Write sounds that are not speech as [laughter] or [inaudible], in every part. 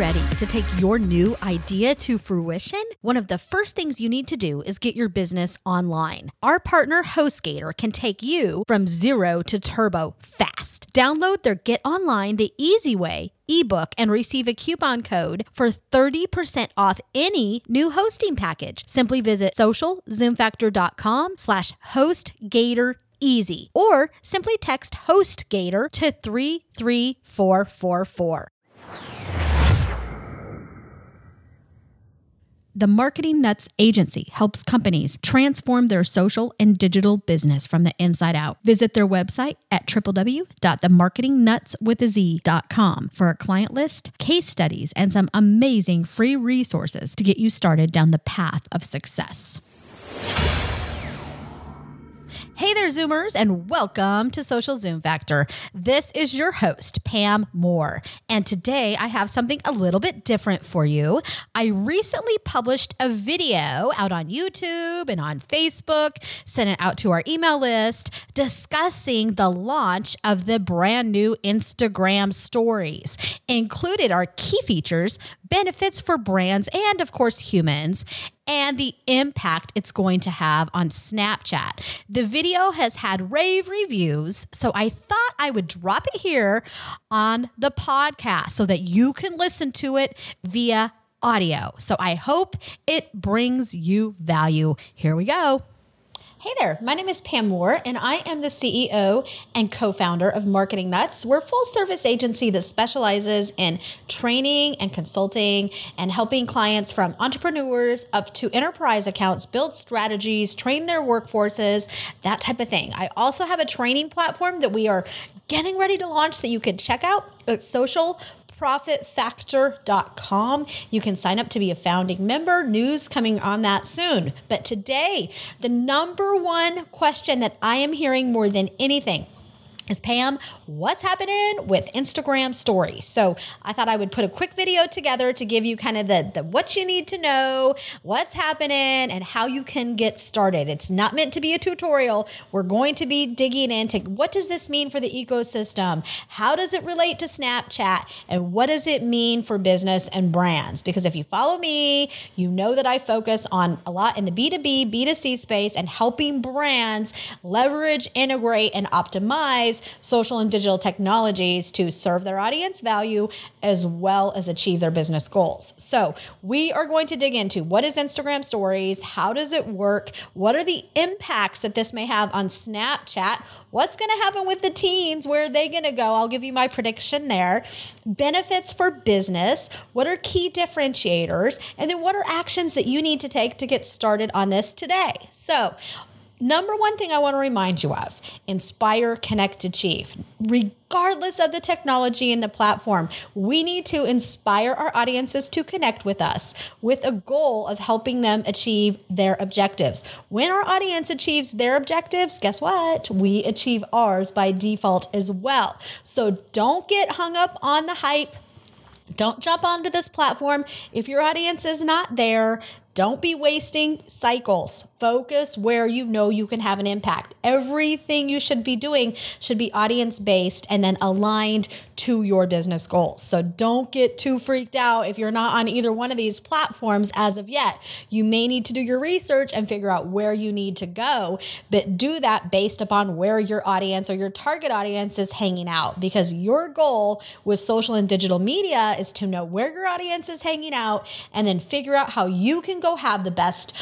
Ready to take your new idea to fruition? One of the first things you need to do is get your business online. Our partner HostGator can take you from zero to turbo fast. Download their Get Online the easy way ebook and receive a coupon code for 30% off any new hosting package. Simply visit socialzoomfactor.com slash hostgator easy or simply text hostgator to 33444. The Marketing Nuts Agency helps companies transform their social and digital business from the inside out. Visit their website at www.themarketingnutswithaz.com for a client list, case studies, and some amazing free resources to get you started down the path of success. Hey there, Zoomers, and welcome to Social Zoom Factor. This is your host, Pam Moore, and today I have something a little bit different for you. I recently published a video out on YouTube and on Facebook, sent it out to our email list, discussing the launch of the brand new Instagram stories. Included are key features, benefits for brands, and of course, humans and the impact it's going to have on Snapchat. The video has had rave reviews, so I thought I would drop it here on the podcast so that you can listen to it via audio. So I hope it brings you value. Here we go. Hey there, my name is Pam Moore, and I am the CEO and co founder of Marketing Nuts. We're a full service agency that specializes in training and consulting and helping clients from entrepreneurs up to enterprise accounts build strategies, train their workforces, that type of thing. I also have a training platform that we are getting ready to launch that you can check out. It's social profitfactor.com. You can sign up to be a founding member. News coming on that soon. But today, the number one question that I am hearing more than anything is Pam, what's happening with Instagram stories? So I thought I would put a quick video together to give you kind of the, the what you need to know, what's happening, and how you can get started. It's not meant to be a tutorial. We're going to be digging into what does this mean for the ecosystem? How does it relate to Snapchat? And what does it mean for business and brands? Because if you follow me, you know that I focus on a lot in the B2B, B2C space and helping brands leverage, integrate, and optimize social and digital technologies to serve their audience value as well as achieve their business goals. So, we are going to dig into what is Instagram stories, how does it work, what are the impacts that this may have on Snapchat, what's going to happen with the teens, where are they going to go? I'll give you my prediction there. Benefits for business, what are key differentiators, and then what are actions that you need to take to get started on this today. So, number one thing I want to remind you of inspire, connect, achieve. Regardless of the technology and the platform, we need to inspire our audiences to connect with us with a goal of helping them achieve their objectives. When our audience achieves their objectives, guess what? We achieve ours by default as well. So don't get hung up on the hype. Don't jump onto this platform if your audience is not there. Don't be wasting cycles. Focus where you know you can have an impact. Everything you should be doing should be audience based and then aligned to your business goals. So don't get too freaked out if you're not on either one of these platforms as of yet. You may need to do your research and figure out where you need to go, but do that based upon where your audience or your target audience is hanging out because your goal with social and digital media is to know where your audience is hanging out and then figure out how you can go have the best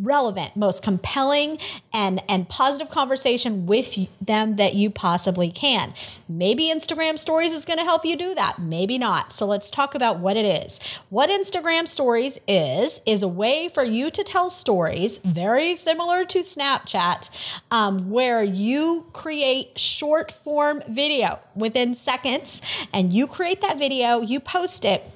relevant, most compelling and and positive conversation with them that you possibly can. Maybe Instagram stories is going to help you do that, maybe not. So let's talk about what it is. What Instagram stories is is a way for you to tell stories very similar to Snapchat um, where you create short form video within seconds and you create that video, you post it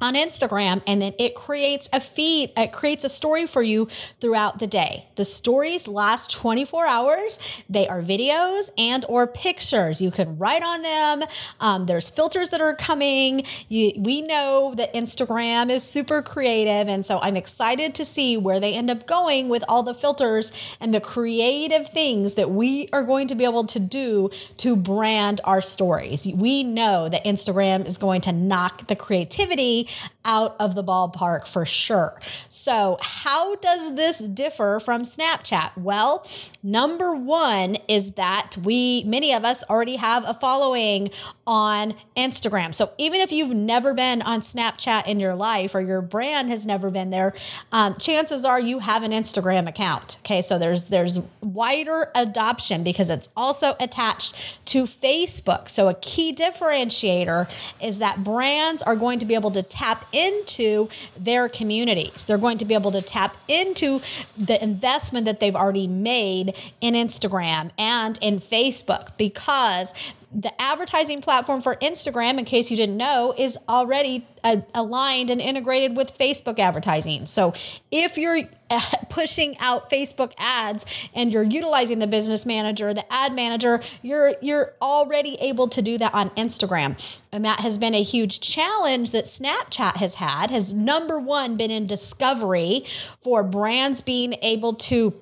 on Instagram and then it creates a feed, it creates a story for you throughout the day. The stories last 24 hours. They are videos and or pictures. You can write on them. Um, there's filters that are coming. You, we know that Instagram is super creative and so I'm excited to see where they end up going with all the filters and the creative things that we are going to be able to do to brand our stories. We know that Instagram is going to knock the creativity out of the ballpark for sure. So, how does this differ from Snapchat? Well, number one is that we, many of us, already have a following on Instagram. So, even if you've never been on Snapchat in your life or your brand has never been there, um, chances are you have an Instagram account. Okay, so there's there's wider adoption because it's also attached to Facebook. So, a key differentiator is that brands are going to be able to tap into their communities. They're going to be able to tap into the investment that they've already made in Instagram and in Facebook because the advertising platform for Instagram, in case you didn't know, is already uh, aligned and integrated with Facebook advertising. So if you're uh, pushing out Facebook ads and you're utilizing the business manager, the ad manager, you're you're already able to do that on Instagram. And that has been a huge challenge that Snapchat has had. Has number 1 been in discovery for brands being able to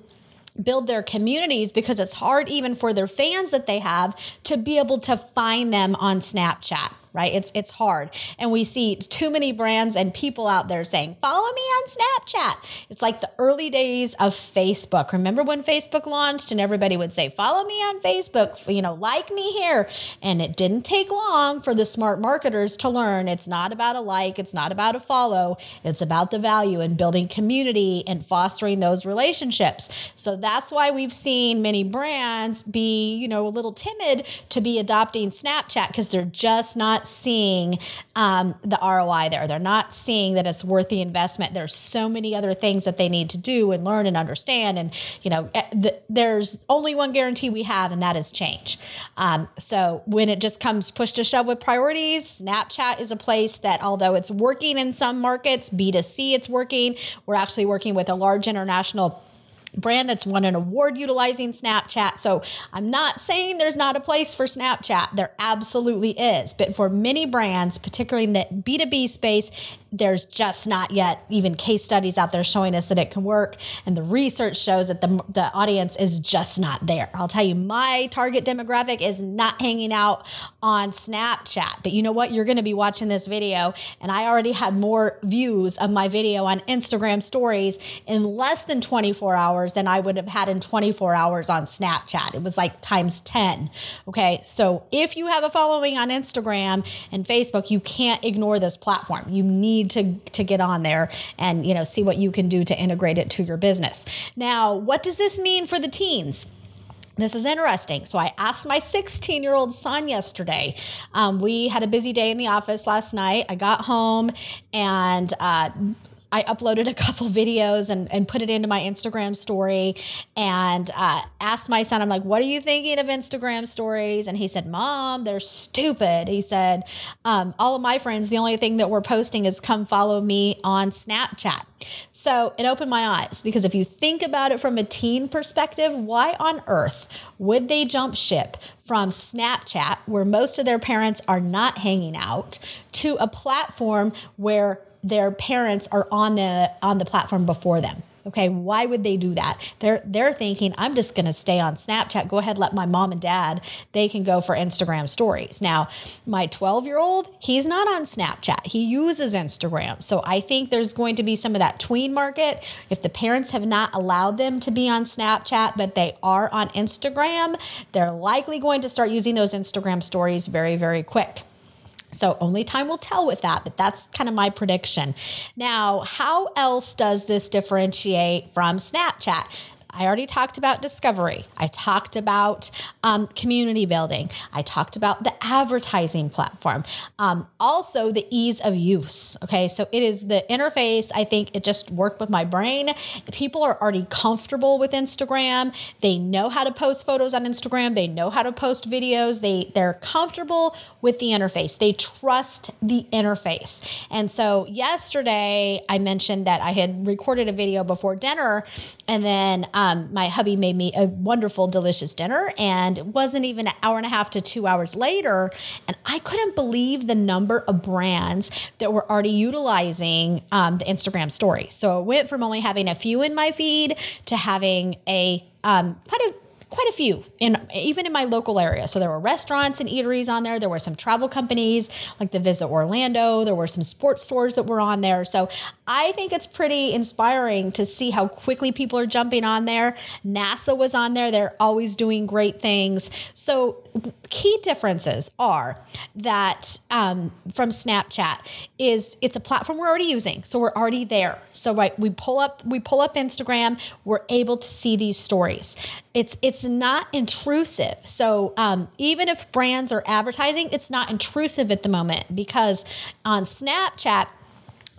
build their communities because it's hard even for their fans that they have to be able to find them on Snapchat right? It's it's hard. And we see too many brands and people out there saying, "Follow me on Snapchat." It's like the early days of Facebook. Remember when Facebook launched and everybody would say, "Follow me on Facebook, you know, like me here." And it didn't take long for the smart marketers to learn it's not about a like, it's not about a follow, it's about the value and building community and fostering those relationships. So that's why we've seen many brands be, you know, a little timid to be adopting Snapchat because they're just not seeing um, the ROI there. They're not seeing that it's worth the investment. There's so many other things that they need to do and learn and understand. And, you know, eh, the, there's only one guarantee we have, and that is change. Um, so when it just comes push to shove with priorities, Snapchat is a place that, although it's working in some markets, B2C, it's working. We're actually working with a large international brand that's won an award utilizing Snapchat. So I'm not saying there's not a place for Snapchat. There absolutely is. But for many brands, particularly in the B2B space, there's just not yet even case studies out there showing us that it can work. And the research shows that the, the audience is just not there. I'll tell you, my target demographic is not hanging out on Snapchat. But you know what? You're going to be watching this video, and I already had more views of my video on Instagram stories in less than 24 hours than I would have had in 24 hours on Snapchat. It was like times 10. Okay. So if you have a following on Instagram and Facebook, you can't ignore this platform. You need to to get on there and you know see what you can do to integrate it to your business. Now, what does this mean for the teens? This is interesting. So I asked my 16 year old son yesterday. Um, we had a busy day in the office last night. I got home and uh, I uploaded a couple [laughs] videos and, and put it into my Instagram story and uh, asked my son, I'm like, what are you thinking of Instagram stories? And he said, Mom, they're stupid. He said, um, all of my friends, the only thing that we're posting is come follow me on Snapchat. So it opened my eyes because if you think about it from a teen perspective, why on earth would they jump ship from Snapchat, where most of their parents are not hanging out, to a platform where their parents are on the on the platform before them. Okay, why would they do that? They're they're thinking I'm just going to stay on Snapchat. Go ahead, let my mom and dad. They can go for Instagram stories. Now, my 12 year old, he's not on Snapchat. He uses Instagram. So I think there's going to be some of that tween market. If the parents have not allowed them to be on Snapchat, but they are on Instagram, they're likely going to start using those Instagram stories very very quick. So only time will tell with that, but that's kind of my prediction. Now, how else does this differentiate from Snapchat? I already talked about discovery. I talked about um, community building. I talked about the advertising platform. Um, also, the ease of use. Okay, so it is the interface. I think it just worked with my brain. People are already comfortable with Instagram. They know how to post photos on Instagram. They know how to post videos. They they're comfortable with the interface. They trust the interface. And so yesterday I mentioned that I had recorded a video before dinner, and then. Um, my hubby made me a wonderful, delicious dinner, and it wasn't even an hour and a half to two hours later. And I couldn't believe the number of brands that were already utilizing um, the Instagram story. So it went from only having a few in my feed to having a um, quite a quite a few in even in my local area. So there were restaurants and eateries on there. There were some travel companies like the Visit Orlando. There were some sports stores that were on there. So I think it's pretty inspiring to see how quickly people are jumping on there. NASA was on there. They're always doing great things. So key differences are that um, from Snapchat is it's a platform we're already using, so we're already there. So right, we pull up we pull up Instagram, we're able to see these stories. It's it's not intrusive. So um, even if brands are advertising, it's not intrusive at the moment because on Snapchat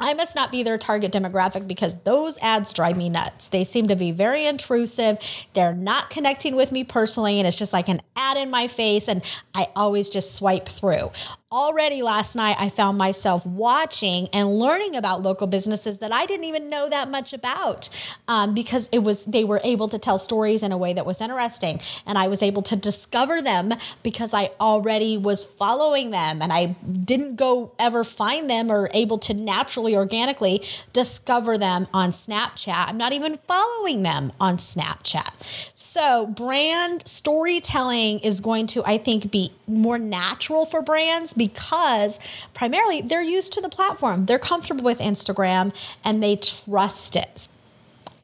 I must not be their target demographic because those ads drive me nuts. They seem to be very intrusive. They're not connecting with me personally, and it's just like an ad in my face, and I always just swipe through already last night I found myself watching and learning about local businesses that I didn't even know that much about um, because it was they were able to tell stories in a way that was interesting and I was able to discover them because I already was following them and I didn't go ever find them or able to naturally organically discover them on Snapchat. I'm not even following them on Snapchat. So brand storytelling is going to I think be more natural for brands because primarily they're used to the platform. They're comfortable with Instagram and they trust it.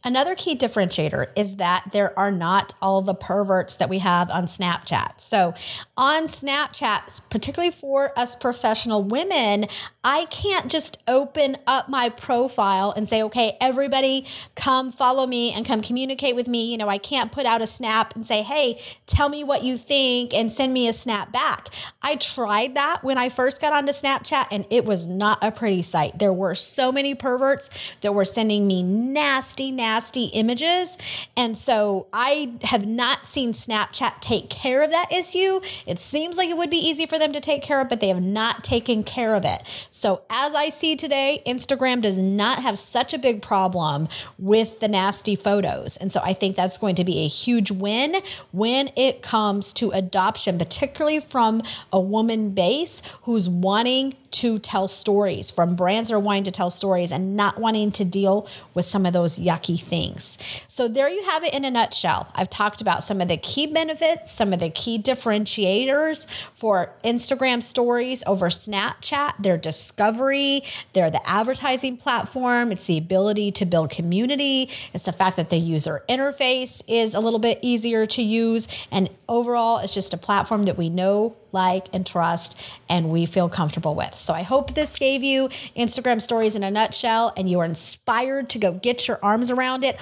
Another key differentiator is that there are not all the perverts that we have on Snapchat. So, on Snapchat, particularly for us professional women, I can't just open up my profile and say, okay, everybody come follow me and come communicate with me. You know, I can't put out a snap and say, hey, tell me what you think and send me a snap back. I tried that when I first got onto Snapchat and it was not a pretty sight. There were so many perverts that were sending me nasty, nasty images. And so I have not seen Snapchat take care of that issue. It seems like it would be easy for them to take care of, but they have not taken care of it. So, as I see today, Instagram does not have such a big problem with the nasty photos. And so, I think that's going to be a huge win when it comes to adoption, particularly from a woman base who's wanting to tell stories, from brands that are wanting to tell stories and not wanting to deal with some of those yucky things. So, there you have it in a nutshell. I've talked about some of the key benefits, some of the key differentiators for Instagram stories over Snapchat, their discovery, they're the advertising platform, it's the ability to build community, it's the fact that the user interface is a little bit easier to use, and overall, it's just a platform that we know like, and trust, and we feel comfortable with. So I hope this gave you Instagram stories in a nutshell and you are inspired to go get your arms around it.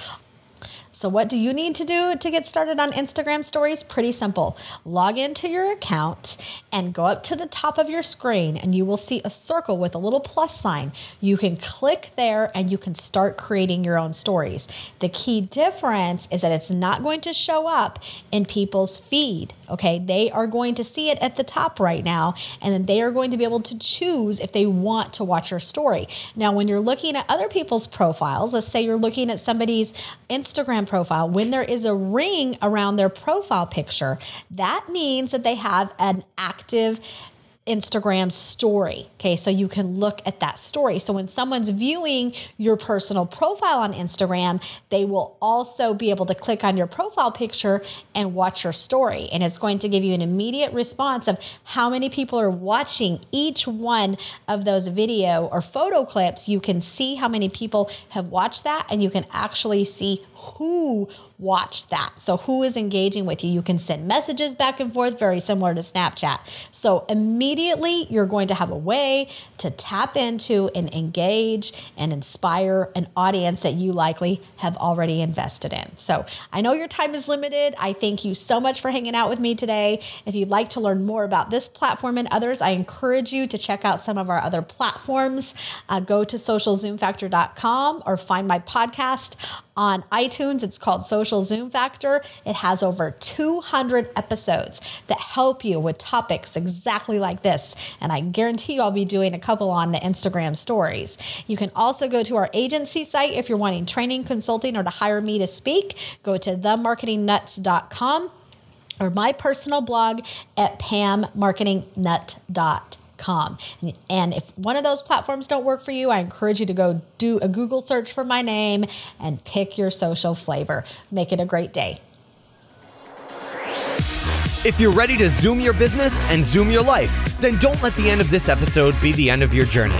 So, what do you need to do to get started on Instagram stories? Pretty simple. Log into your account and go up to the top of your screen, and you will see a circle with a little plus sign. You can click there and you can start creating your own stories. The key difference is that it's not going to show up in people's feed. Okay, they are going to see it at the top right now, and then they are going to be able to choose if they want to watch your story. Now, when you're looking at other people's profiles, let's say you're looking at somebody's Instagram Instagram profile, when there is a ring around their profile picture, that means that they have an active Instagram story. Okay, so you can look at that story. So when someone's viewing your personal profile on Instagram, they will also be able to click on your profile picture and watch your story. And it's going to give you an immediate response of how many people are watching each one of those video or photo clips. You can see how many people have watched that, and you can actually see who watch that. So, who is engaging with you? You can send messages back and forth, very similar to Snapchat. So, immediately you're going to have a way to tap into and engage and inspire an audience that you likely have already invested in. So, I know your time is limited. I thank you so much for hanging out with me today. If you'd like to learn more about this platform and others, I encourage you to check out some of our other platforms. Uh, go to socialzoomfactor.com or find my podcast on iTunes. It's called Social Zoom Factor. It has over 200 episodes that help you with topics exactly like this. And I guarantee you I'll be doing a couple on the Instagram stories. You can also go to our agency site if you're wanting training, consulting, or to hire me to speak. Go to themarketingnuts.com or my personal blog at pammarketingnut.com. And if one of those platforms don't work for you, I encourage you to go do a Google search for my name and pick your social flavor. Make it a great day. If you're ready to zoom your business and zoom your life, then don't let the end of this episode be the end of your journey.